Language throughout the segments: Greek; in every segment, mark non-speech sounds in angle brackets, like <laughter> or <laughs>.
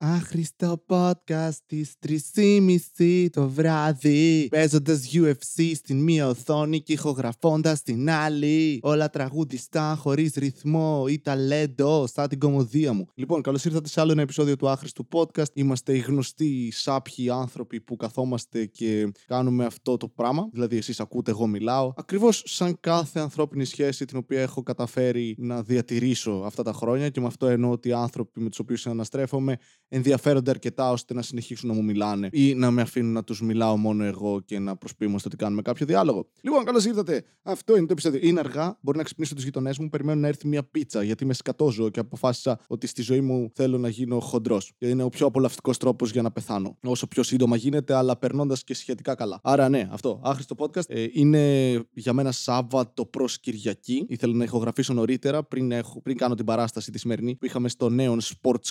Άχρηστο podcast στις 3.30 το βράδυ. Παίζοντας UFC στην μία οθόνη και ηχογραφώντας την άλλη. Όλα τραγουδιστά, χωρίς ρυθμό ή ταλέντο, στα την κομμωδία μου. Λοιπόν, καλώς ήρθατε σε άλλο ένα επεισόδιο του Άχρηστου podcast. Είμαστε οι γνωστοί σάπιοι άνθρωποι που καθόμαστε και κάνουμε αυτό το πράγμα. Δηλαδή, εσείς ακούτε, εγώ μιλάω. Ακριβώς σαν κάθε ανθρώπινη σχέση την οποία έχω καταφέρει να διατηρήσω αυτά τα χρόνια και με αυτό εννοώ ότι οι άνθρωποι με τους οποίους συναναστρέφομαι ενδιαφέρονται αρκετά ώστε να συνεχίσουν να μου μιλάνε ή να με αφήνουν να τους μιλάω μόνο εγώ και να προσποιούμαστε ότι κάνουμε κάποιο διάλογο. Λοιπόν, καλώς ήρθατε. Αυτό είναι το επεισόδιο. Είναι αργά, μπορεί να ξυπνήσω τους γειτονές μου, περιμένω να έρθει μια πίτσα γιατί με σκατόζω και αποφάσισα ότι στη ζωή μου θέλω να γίνω χοντρός. Και είναι ο πιο απολαυστικός τρόπος για να πεθάνω. Όσο πιο σύντομα γίνεται, αλλά περνώντας και σχετικά καλά. Άρα, ναι, αυτό. Άχρηστο podcast. Ε, είναι για μένα Σάββατο προς Κυριακή. Ήθελα να ηχογραφήσω νωρίτερα πριν, έχω, πριν κάνω την παράσταση τη σημερινή που είχαμε στο νέο Sports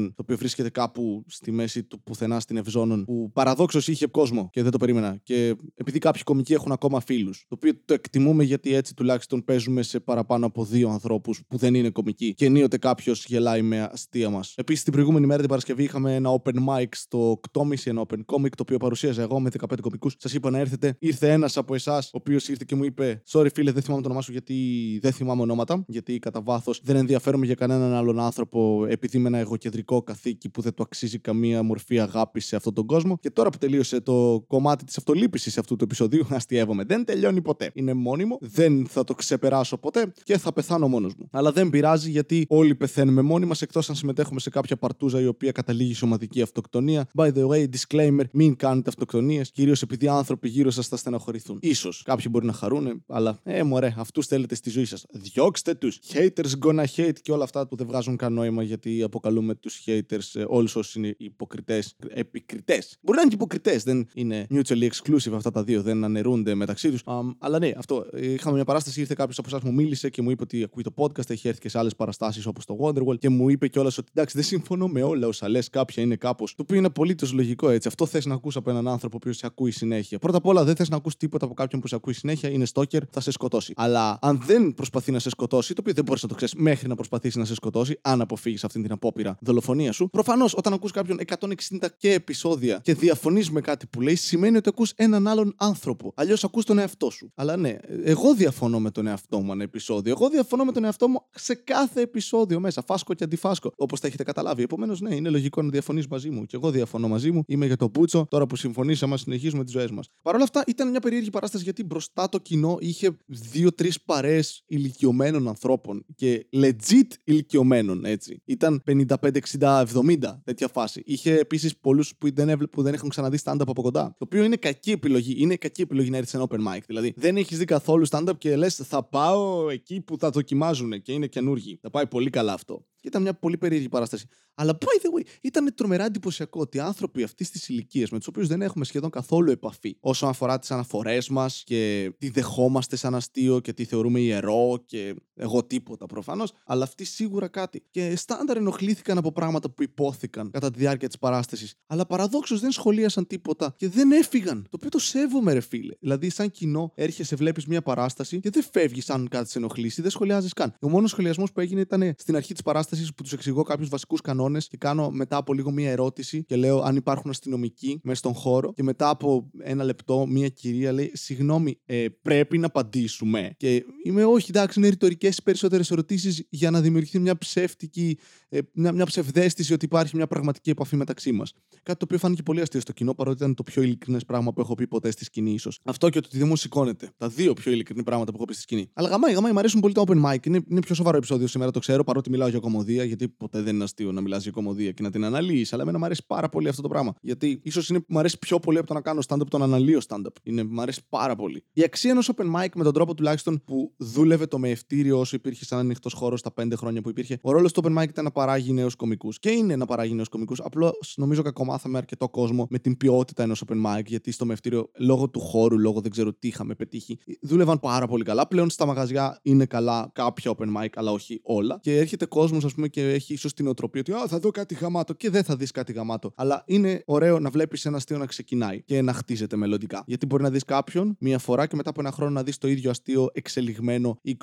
Cafenίων το οποίο βρίσκεται κάπου στη μέση του πουθενά στην Ευζώνων, που παραδόξως είχε κόσμο και δεν το περίμενα. Και επειδή κάποιοι κομικοί έχουν ακόμα φίλους, το οποίο το εκτιμούμε γιατί έτσι τουλάχιστον παίζουμε σε παραπάνω από δύο ανθρώπους που δεν είναι κομικοί και ενίοτε κάποιος γελάει με αστεία μας. Επίσης την προηγούμενη μέρα την Παρασκευή είχαμε ένα open mic στο 8.30, ένα open comic, το οποίο παρουσίαζα εγώ με 15 κομικούς. Σας είπα να έρθετε. Ήρθε ένας από εσάς, ο οποίος ήρθε και μου είπε: Sorry φίλε, δεν θυμάμαι το όνομά σου γιατί δεν θυμάμαι ονόματα, γιατί κατά βάθος δεν ενδιαφέρομαι για κανέναν άλλον άνθρωπο επειδή είμαι ένα εγωκεντρικό καθήκη που δεν του αξίζει καμία μορφή αγάπης σε αυτόν τον κόσμο. Και τώρα που τελείωσε το κομμάτι της αυτολύπησης αυτού του επεισοδίου, <laughs> αστείευομαι. Δεν τελειώνει ποτέ. Είναι μόνιμο, δεν θα το ξεπεράσω ποτέ και θα πεθάνω μόνος μου. Αλλά δεν πειράζει γιατί όλοι πεθαίνουμε μόνοι μας εκτός αν συμμετέχουμε σε κάποια παρτούζα η οποία καταλήγει σε ομαδική αυτοκτονία. By the way, disclaimer, μην κάνετε αυτοκτονίες, κυρίως επειδή άνθρωποι γύρω σας θα στεναχωρηθούν. σω κάποιοι μπορεί να χαρούν, αλλά ε, μωρέ, αυτούς θέλετε στη ζωή σας. Διώξτε τους. Haters gonna hate και όλα αυτά που δεν βγάζουν καν νόημα γιατί αποκαλούμε τους haters, ε, όλους όσου είναι υποκριτές, επικριτές. Μπορεί να είναι και υποκριτές, δεν είναι mutually exclusive αυτά τα δύο, δεν αναιρούνται μεταξύ τους. Um, αλλά ναι, αυτό. Είχαμε μια παράσταση, ήρθε κάποιος από εσάς μου μίλησε και μου είπε ότι ακούει το podcast, έχει έρθει και σε άλλες παραστάσεις όπως το Wonderwall και μου είπε κιόλας ότι εντάξει, δεν συμφωνώ με όλα όσα λες, κάποια είναι κάπως. Το οποίο είναι απολύτως λογικό έτσι. Αυτό θες να ακούσει από έναν άνθρωπο που σε ακούει συνέχεια. Πρώτα απ' όλα δεν θες να ακούσει τίποτα από κάποιον που σε ακούει συνέχεια, είναι στόκερ, θα σε σκοτώσει. Αλλά αν δεν προσπαθεί να σε σκοτώσει, το οποίο δεν μπορείς να το ξέρεις μέχρι να προσπαθήσει να σε σκοτώσει, αν αποφύγεις αυτή την απόπειρα δολοφονίας σου. Προφανώς, όταν ακούς κάποιον 160 και επεισόδια και διαφωνείς με κάτι που λέει, σημαίνει ότι ακούς έναν άλλον άνθρωπο. Αλλιώς ακούς τον εαυτό σου. Αλλά ναι, εγώ διαφωνώ με τον εαυτό μου ένα επεισόδιο. Εγώ διαφωνώ με τον εαυτό μου σε κάθε επεισόδιο μέσα. Φάσκο και αντιφάσκο. Όπως τα έχετε καταλάβει. Επομένως, ναι, είναι λογικό να διαφωνείς μαζί μου. Και εγώ διαφωνώ μαζί μου. Είμαι για το πούτσο. Τώρα που συμφωνήσαμε, συνεχίζουμε τις ζωές μας. Παρ' όλα αυτά, ήταν μια περίεργη παράσταση γιατί μπροστά το κοινό είχε δύο-τρεις παρέ ηλικιωμένων ανθρώπων. Και legit ηλικιωμένων, έτσι. Ήταν 55, 60, 70 τέτοια φάση. Είχε επίσης πολλούς που, δεν που δεν έχουν ξαναδεί stand-up από κοντά. Το οποίο είναι κακή επιλογή. Είναι κακή επιλογή να έρθεις σε ένα open mic. Δηλαδή δεν έχεις δει καθόλου stand-up και λες θα πάω εκεί που θα δοκιμάζουν και είναι καινούργοι. Θα πάει πολύ καλά αυτό. Και ήταν μια πολύ περίεργη παράσταση. Αλλά by the way, ήταν τρομερά εντυπωσιακό ότι άνθρωποι αυτής της ηλικίας με τους οποίους δεν έχουμε σχεδόν καθόλου επαφή όσον αφορά τις αναφορές μας και τι δεχόμαστε σαν αστείο και τι θεωρούμε ιερό και εγώ τίποτα προφανώς, αλλά αυτοί σίγουρα κάτι. Και στάνταρ ενοχλήθηκαν από πράγματα που υπόθηκαν κατά τη διάρκεια της παράστασης. Αλλά παραδόξως δεν σχολίασαν τίποτα και δεν έφυγαν. Το οποίο το σέβομαι, ρε φίλε. Δηλαδή, σαν κοινό, έρχεσαι, βλέπεις μια παράσταση και δεν φεύγεις αν κάτι σε ενοχλήσει, δεν σχολιάζεις καν. Ο μόνος σχολιασμός που έγινε ήταν στην αρχή της παράστασης που τους εξηγώ κάποιους βασικούς κανόνες και κάνω μετά από λίγο μια ερώτηση και λέω αν υπάρχουν αστυνομικοί μέσα στον χώρο. Και μετά από ένα λεπτό, μια κυρία λέει: Συγγνώμη, ε, πρέπει να απαντήσουμε. Και είμαι, Όχι, εντάξει, είναι ρητορικές περισσότερες ερωτήσεις για να δημιουργηθεί μια ψεύτικη, ε, μια, μια ψευδέστηση ότι υπάρχει μια πραγματική επαφή μεταξύ μας. Κάτι το οποίο φάνηκε πολύ αστείο στο κοινό, παρότι ήταν το πιο ειλικρινές πράγμα που έχω πει ποτέ στη σκηνή, ίσως. Αυτό και ότι δεν μου σηκώνεται. Τα δύο πιο ειλικρινή πράγματα που έχω πει στη σκηνή. Αλλά γαμάει, γαμάει, μου αρέσουν πολύ τα open mic. Είναι, είναι πιο σοβαρό επεισόδιο σήμερα, το ξέρω, παρότι μιλάω για κομμωδία, γιατί ποτέ δεν είναι αστείο να μιλάς για κομμωδία και να την αναλύεις. Αλλά εμένα μου αρέσει πάρα πολύ αυτό το πράγμα. Γιατί ίσως είναι μου αρέσει πιο πολύ από το να κάνω stand-up το να αναλύω stand-up. Είναι, μου αρέσει πάρα πολύ. Η αξία ενός open mic με τον τρόπο τουλάχιστον που δούλευε το μεευτήριο όσο υπήρχε σαν ανοιχτός χώρος στα πέντε χρόνια που υπήρχε. Ο ρόλος του open mic ήταν να παράγει νέους κομικούς. Και είναι να παράγει νέους κομικούς. Απλώς νομίζω κακομάθαμε αρκετό κόσμο με την ποιότητα ενός open mic, γιατί στο μευτήριο λόγω του χώρου, λόγω δεν ξέρω τι είχαμε πετύχει, δούλευαν πάρα πολύ καλά. Πλέον στα μαγαζιά είναι καλά κάποια open mic, αλλά όχι όλα. Και έρχεται κόσμος, ας πούμε, και έχει ίσως την οτροπία ότι θα δω κάτι γαμάτο και δεν θα δεις κάτι γαμάτο. Αλλά είναι ωραίο να βλέπεις ένα αστείο να ξεκινάει και να χτίζεται μελλοντικά. Γιατί μπορεί να δεις κάποιον μία φορά και μετά από ένα χρόνο να δεις το ίδιο αστείο εξελιγμένο 20.000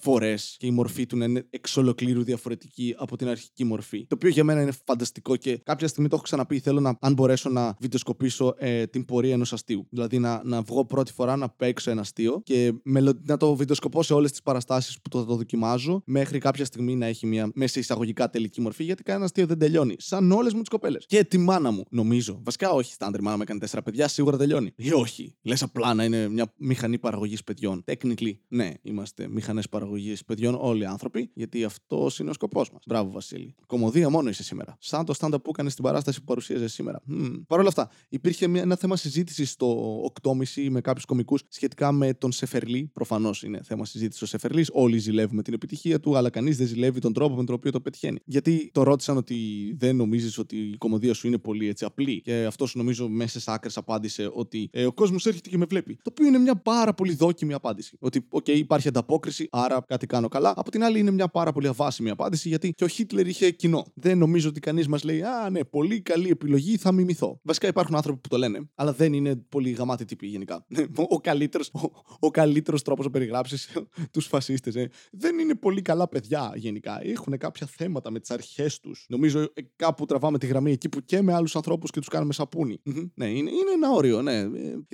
φορές και η μορφή του να είναι εξ ολοκλήρου διαφορετική από την αρχική μορφή. Το οποίο για μένα είναι φανταστικό και κάποια στιγμή το έχω ξαναπεί. Θέλω να, αν μπορέσω να βιντεοσκοπήσω ε, την πορεία ενός αστείου. Δηλαδή να, να βγω πρώτη φορά να παίξω ένα αστείο και να το βιντεοσκοπώ σε όλες τις παραστάσεις που το, το δοκιμάζω μέχρι κάποια στιγμή να έχει μια μέσα εισαγωγικά τελική μορφή γιατί κανένα αστείο δεν τελειώνει. Σαν όλες μου τις κοπέλες. Και τη μάνα μου, νομίζω. Βασικά όχι, στάντρ, μάνα μου έκανε τέσσερα παιδιά, σίγουρα τελειώνει. Ή όχι. Λες απλά να είναι μια μηχανή παραγωγής παιδιών. Technically, ναι, είμαστε μηχανές παραγωγής παιδιών όλοι οι άνθρωποι, γιατί αυτός είναι ο σκοπός μας. Μπράβο, Βασίλη. Κομωδία μόνο είσαι σήμερα. Σαν το stand-up που έκανες στην παράσταση που παρουσίαζες σήμερα. Mm. Παρ' όλα αυτά, υπήρχε μια, ένα θέμα συζήτησης στο 8.30 με κάποιους κομικούς σχετικά με τον Σεφερλί. Προφανώς είναι θέμα συζήτησης ο Σεφερλί. Όλοι ζηλεύουμε την επιτυχία του, αλλά κανείς δεν ζηλεύει τον τρόπο με τον οποίο το πετυχαίνει. Γιατί το ρώτησαν ότι δεν νομίζεις ότι η κωμωδία σου είναι πολύ έτσι απλή. Και αυτός νομίζω μέσα σε άκρες απάντησε ότι ε, ο κόσμος έρχεται και με βλέπει. Το οποίο είναι μια πάρα πολύ δόκιμη απάντηση. Ότι, OK, okay, υπάρχει ανταπόκριση, άρα κάτι κάνω καλά. Από την άλλη, είναι μια πάρα πολύ αβάσιμη απάντηση γιατί και ο Χίτλερ είχε κοινό. Δεν νομίζω ότι κανείς μας λέει Α, ναι, πολύ καλή επιλογή, θα μιμηθώ. Βασικά υπάρχουν άνθρωποι που το λένε, αλλά δεν είναι πολύ γαμάτι τύποι γενικά. <laughs> ο καλύτερος ο, ο καλύτερος τρόπος να περιγράψεις <laughs> τους φασίστες. Ε. Δεν είναι πολύ καλά παιδιά γενικά. Έχουν κάποια θέματα με τις αρχές τους. Νομίζω ε, κάπου τραβάμε τη γραμμή εκεί που και με άλλους ανθρώπους και τους κάνουμε σαπούνι. ναι, είναι, είναι ένα όριο, ναι. Ε,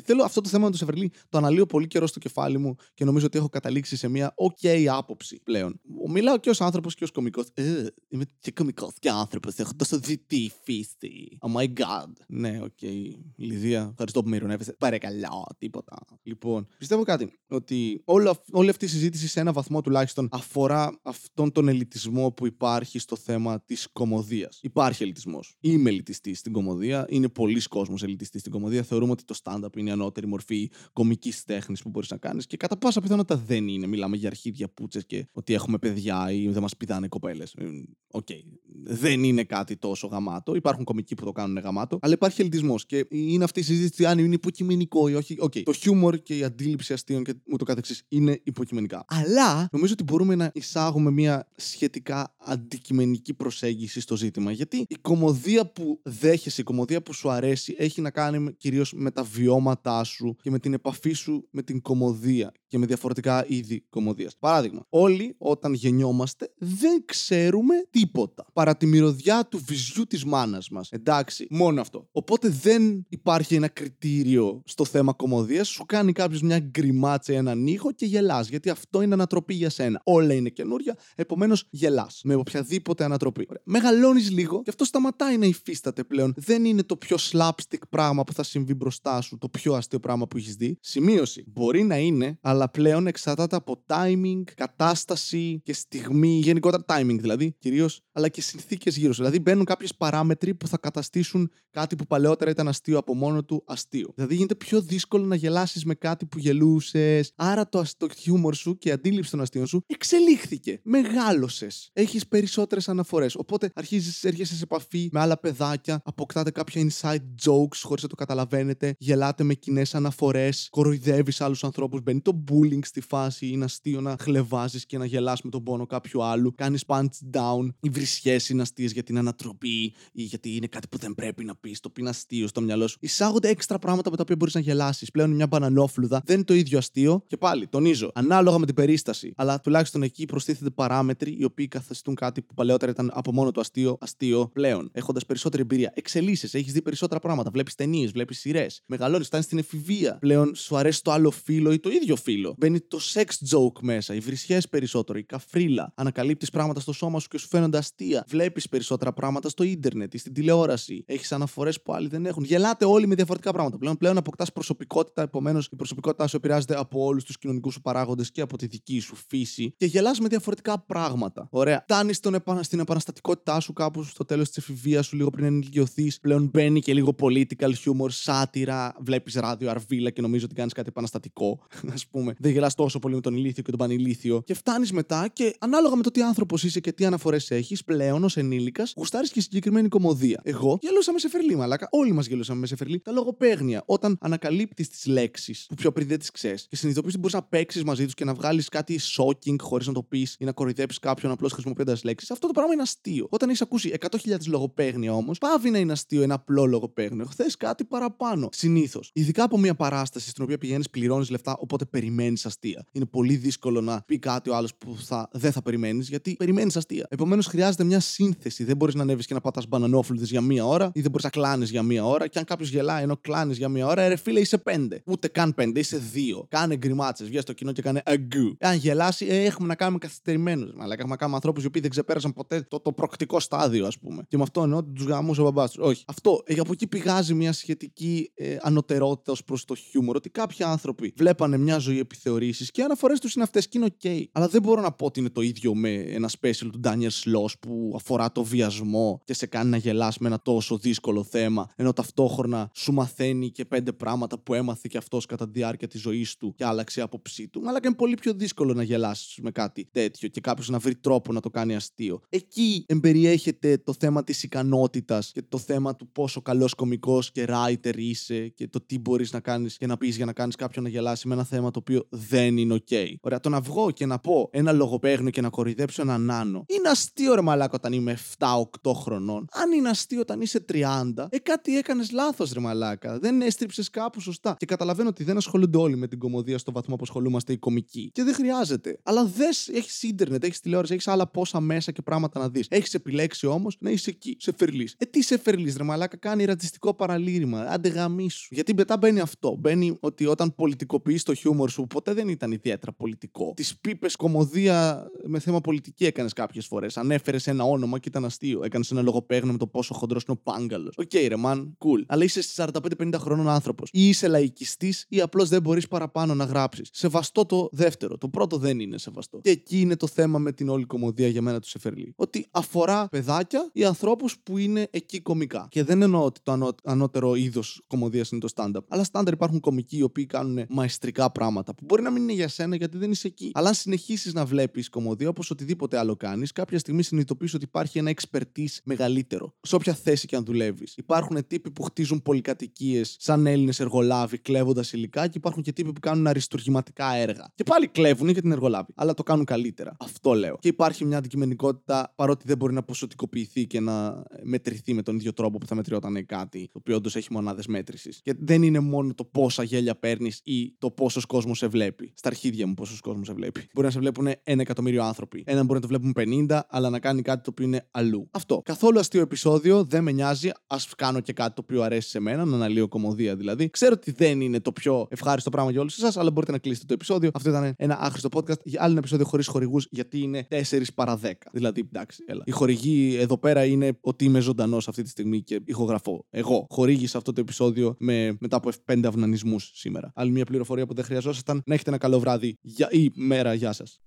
θέλω αυτό το θέμα με το Σεφερλί το αναλύω πολύ καιρό στο κεφάλι μου και νομίζω ότι έχω καταλήξει σε μια OK άποψη πλέον. Μιλάω και ως άνθρωπος και ως κωμικός. Ε, είμαι και κωμικό και άνθρωπος. Έχω τόσο δυτή φύση. Oh my god. Ναι, OK. Okay. Λυδία, ευχαριστώ που με ειρωνεύεσαι. Παρακαλώ, τίποτα. Λοιπόν, πιστεύω κάτι. Ότι όλη, όλη αυτή η συζήτηση σε ένα βαθμό τουλάχιστον αφορά αυτόν τον ελιτισμό που υπάρχει στο θέμα της κωμωδίας. Υπάρχει ελιτισμός. Είμαι ελιτιστής στην κωμωδία. Είναι πολύς κόσμος ελιτιστής στην κωμωδία. Θεωρούμε ότι το stand-up είναι η ανώτερη μορφή κωμικής τέχνης που μπορείς να κάνεις και κατά πάσα πιθανότητα δεν είναι. Μιλάμε για αρχίδια πούτσες και ότι έχουμε παιδιά ή δεν μας πηδάνε κοπέλες. Ε, OK. Okay. Δεν είναι κάτι τόσο γαμάτο. Υπάρχουν κομικοί που το κάνουν γαμάτο. Αλλά υπάρχει ελιτισμό. Και είναι αυτή η συζήτηση αν είναι υποκειμενικό ή όχι. Okay. Το χιούμορ και η αντίληψη αστείων και ούτω καθεξής είναι υποκειμενικά. Αλλά νομίζω ότι μπορούμε να εισάγουμε μια σχετικά αντικειμενική προσέγγιση στο ζήτημα. Γιατί η κομμωδία που δέχεσαι, η κομμωδία που σου αρέσει, έχει να κάνει κυρίως με τα βιώματά σου και με την επαφή σου με την κομμωδία και με διαφορετικά είδη κομμωδίας. Παράδειγμα, όλοι όταν γεννιόμαστε δεν ξέρουμε τίποτα παρά τη μυρωδιά του βυζιού της μάνας μας. Εντάξει, μόνο αυτό. Οπότε δεν υπάρχει ένα κριτήριο στο θέμα κομμωδίας. Σου κάνει κάποιος μια γκριμάτσα, έναν ήχο και γελάς. Γιατί αυτό είναι ανατροπή για σένα. Όλα είναι καινούρια, επομένως γελάς με οποιαδήποτε ανατροπή. Μεγαλώνεις λίγο και αυτό σταματάει να υφίσταται πλέον. Δεν είναι το πιο slapstick πράγμα που θα συμβεί μπροστά σου, το πιο αστείο πράγμα που έχεις δει. Σημείωση. Μπορεί να είναι, αλλά πλέον εξαρτάται από timing, κατάσταση και στιγμή, γενικότερα timing δηλαδή κυρίως, αλλά και συνθήκες γύρω σου. Δηλαδή μπαίνουν κάποιες παράμετροι που θα καταστήσουν κάτι που παλαιότερα ήταν αστείο από μόνο του αστείο. Δηλαδή γίνεται πιο δύσκολο να γελάσεις με κάτι που γελούσες. Άρα το, το χιούμορ σου και η αντίληψη των αστείων σου εξελίχθηκε. Μεγάλωσες. Έχεις περισσότερες αναφορές. Οπότε αρχίζεις, έρχεσαι σε επαφή με άλλα παιδάκια, αποκτάτε κάποια inside jokes χωρίς να το καταλαβαίνετε, γελάτε με κοινέ αναφορές, κοροϊδεύεις άλλους ανθρώπους, μπαίνει το bullying στη φάση, είναι αστείο να χλεβάζεις και να γελάς με τον πόνο κάποιου άλλου, κάνεις punch down, οι βρισιέ είναι αστείε για την ανατροπή ή γιατί είναι κάτι που δεν πρέπει να πεις, το οποίο είναι αστείο στο μυαλό σου. Εισάγονται έξτρα πράγματα με τα οποία μπορείς να γελάσεις. Πλέον μια μπανανόφλουδα δεν είναι το ίδιο αστείο και πάλι τονίζω, ανάλογα με την περίσταση, αλλά τουλάχιστον εκεί προστίθεται παράμετροι οι οποίοι καθιστούν κάτι που παλαιότερα ήταν από μόνο το αστείο αστείο πλέον. Έχοντας περισσότερη εμπειρία, εξελίσσει, έχεις δει περισσότερα πράγματα, βλέπεις ταινίες, βλέπεις σειρές, μεγαλώνεις, φτάνεις στην εφηβεία. Πλέον σου αρέσει το άλλο φίλο ή το ίδιο φίλο. Μπαίνει το sex joke μέσα, οι βρισιές περισσότερο, η καφρίλα. Ανακαλύπτεις πράγματα στο σώμα σου και σου φαίνονται αστεία. Βλέπεις περισσότερα πράγματα στο ίντερνετ ή στην τηλεόραση. Έχεις αναφορές που άλλοι δεν έχουν. Γελάτε όλοι με διαφορετικά πράγματα. Πλέον, πλέον αποκτάς προσωπικότητα, επομένως η προσωπικότητά σου επηρεάζεται από όλους τους κοινωνικούς σου παράγοντες και από τη δική σου φύση και γελάς με διαφορετικά πράγματα. Ωραία. Φτάνεις στην επαναστατικότητά σου κάπου στο τέλος της εφηβείας σου, λίγο πριν ενηλικιωθείς. Πλέον μπαίνει και λίγο political humor, σάτυρα. Βλέπεις ράδιο αρβίλα και νομίζω ότι κάνεις κάτι επαναστατικό. <laughs> Α πούμε. Δεν γελάς τόσο πολύ με τον ηλίθιο και τον πανηλίθιο. Και φτάνεις μετά και ανάλογα με το τι άνθρωπος είσαι και τι αναφορές έχεις, πλέον ως ενήλικας, γουστάρεις και συγκεκριμένη κομμωδία. Εγώ γελούσα με σεφερλί, μαλάκα. Όλοι μας γελούσαμε με σεφερλί. Τα λογοπαίγνια. Όταν ανακαλύπτεις τις λέξεις που πιο πριν δεν τις ξέρεις και συνειδητοποιείς ότι μπορείς να παίξεις μαζί τους και να βγάλεις κάτι shocking χωρίς να το πεις ή να κοροϊδέψεις κάποιον απλώς χρησιμοποιώντας λέξεις. Αυτό το πράγμα είναι αστείο. Όταν έχεις ακούσει 100.000 λογοπαίγνια όμως, πάβει να είναι αστείο ένα απλό λογοπαίγνιο. Θε κάτι παραπάνω. Συνήθως. Ειδικά από μια παράσταση στην οποία πηγαίνεις, πληρώνεις λεφτά, οπότε περιμένεις αστεία. Είναι πολύ δύσκολο να πει κάτι ο άλλος που θα, δεν θα περιμένεις, γιατί περιμένεις αστεία. Επομένως, χρειάζεται χρειάζεται μια σύνθεση. Δεν μπορείς να ανέβεις και να πατάς μπανανόφλουδε για μία ώρα ή δεν μπορείς να κλάνεις για μία ώρα. Και αν κάποιος γελάει ενώ κλάνεις για μία ώρα, ρε φίλε είσαι πέντε. Ούτε καν πέντε, είσαι δύο. Κάνε γκριμάτσες, βγαίνει στο κοινό και κάνε αγκού. Αν γελάσει, ε, έχουμε να κάνουμε καθυστερημένους. Αλλά έχουμε να κάνουμε ανθρώπους οι οποίοι δεν ξεπέρασαν ποτέ το, το προκτικό στάδιο, ας πούμε. Και με αυτό εννοώ ότι τους γαμούσε ο μπαμπάς τους. Όχι. Αυτό, ε, από εκεί πηγάζει μια σχετική ε, ανωτερότητα ως προς το χιούμορ. Ότι κάποιοι άνθρωποι βλέπανε μια ζωή επιθεωρήσεις και οι αναφορές τους είναι αυτές και είναι OK. Αλλά δεν μπορώ να πω ότι είναι το ίδιο με ένα special του Daniel Sloss που αφορά το βιασμό και σε κάνει να γελάς με ένα τόσο δύσκολο θέμα, ενώ ταυτόχρονα σου μαθαίνει και πέντε πράγματα που έμαθε και αυτός κατά τη διάρκεια της ζωής του και άλλαξε η άποψή του. Αλλά και είναι πολύ πιο δύσκολο να γελάσει με κάτι τέτοιο και κάποιος να βρει τρόπο να το κάνει αστείο. Εκεί εμπεριέχεται το θέμα της ικανότητας και το θέμα του πόσο καλός κωμικός και writer είσαι και το τι μπορείς να κάνεις και να πεις για να κάνεις κάποιον να γελάσει με ένα θέμα το οποίο δεν είναι OK. Ωραία, το να βγω και να πω ένα λογοπαίγνιο και να κοροϊδέψω έναν άνω είναι αστείο ρε μαλάκα όταν είμαι 7-8 χρονών. Αν είναι αστείο όταν είσαι 30, ε κάτι έκανες λάθος ρε μαλάκα. Δεν έστριψες κάπου σωστά. Και καταλαβαίνω ότι δεν ασχολούνται όλοι με την κωμωδία στο βαθμό που ασχολούμαστε οι κωμικοί. Και δεν χρειάζεται. Αλλά δες, έχεις ίντερνετ, έχεις τηλεόραση, έχεις άλλα πόσα μέσα και πράγματα να δεις. Έχεις επιλέξει όμως να είσαι εκεί, Σεφερλής. Ε, τι Σεφερλής, ρε μαλάκα, κάνει ρατσιστικό παραλήρημα. Άντε γαμίσου. Γιατί μετά μπαίνει αυτό. Μπαίνει ότι όταν πολιτικοποιείς το χιούμορ σου, ποτέ δεν ήταν ιδιαίτερα πολιτικό. Τις πίπες κωμωδία με θέμα πολιτική έκανες κάποιες φορές. Ανέφερες ένα όνομα και ήταν αστείο. Έκανες ένα λογοπαίγνιο με το πόσο χοντρός είναι ο Πάγκαλος. OK, okay, ρε man, cool. Αλλά είσαι 45-50 χρονών άνθρωπος. Ή είσαι λαϊκιστής ή απλώς δεν μπορείς παραπάνω να γράψεις. Σεβαστό το δεύτερο. Το πρώτο δεν είναι σεβαστό. Και εκεί είναι το θέμα με την όλη κομμωδία για μένα του Σεφερλί. Ότι αφορά παιδάκια ή ανθρώπους που είναι εκεί κομικά. Και δεν εννοώ ότι το ανώ, ανώτερο είδος κομμωδίας είναι το stand-up. Αλλά stand-up υπάρχουν κομικοί οι οποίοι κάνουν μαεστρικά πράγματα που μπορεί να μην είναι για σένα γιατί δεν είσαι εκεί. Αλλά αν συνεχίσεις να βλέπεις κομμωδία όπως οτιδήποτε άλλο κάνεις, κάποια στιγμή συνειδητοποιείς ότι υπάρχει ένα expertise μεγαλύτερο. Σε όποια θέση και αν δουλεύεις. Υπάρχουν τύποι που χτίζουν πολυκατοικίες σαν Έλληνες εργολάβοι κλέβοντας υλικά και υπάρχουν και τύποι που κάνουν αριστουργηματικά έργα. Και πάλι κλέβουν για την εργολάβη, αλλά το κάνουν καλύτερα. Αυτό λέω. Και υπάρχει μια αντικειμενικότητα παρότι δεν μπορεί να ποσοτικοποιηθεί και να μετρηθεί με τον ίδιο τρόπο που θα μετριόταν κάτι το οποίο όντως έχει μονάδες μέτρησης. Και δεν είναι μόνο το πόσα γέλια παίρνεις ή το πόσος κόσμος σε βλέπει. Στα αρχίδια μου πόσος κόσμος σε βλέπει. Μπορεί να σε βλέπουν ένα εκατομμύριο άνθρωποι. Έναν μπορεί να το βλέπουν 50, αλλά να κάνει κάτι το οποίο είναι αλλού. Αυτό. Καθόλου αστείο επεισόδιο, δεν με νοιάζει. Α κάνω και κάτι το οποίο αρέσει σε μένα, να αναλύω κομμωδία δηλαδή. Ξέρω ότι δεν είναι το πιο ευχάριστο πράγμα για όλους εσάς, αλλά μπορείτε να κλείσετε το επεισόδιο. Αυτό ήταν ένα άχρηστο podcast για άλλο ένα επεισόδιο χωρίς χορηγούς, γιατί είναι 4 παρα 10. Δηλαδή, εντάξει, έλα. Η χορηγή εδώ πέρα είναι ότι είμαι ζωντανός αυτή τη στιγμή και ηχογραφώ. Εγώ χορήγησα αυτό το επεισόδιο με, μετά από 5 αυνανισμούς σήμερα. Άλλη μια πληροφορία που δεν χρειαζόσασταν. Να έχετε ένα καλό βράδυ για, ή μέρα. Γεια σας.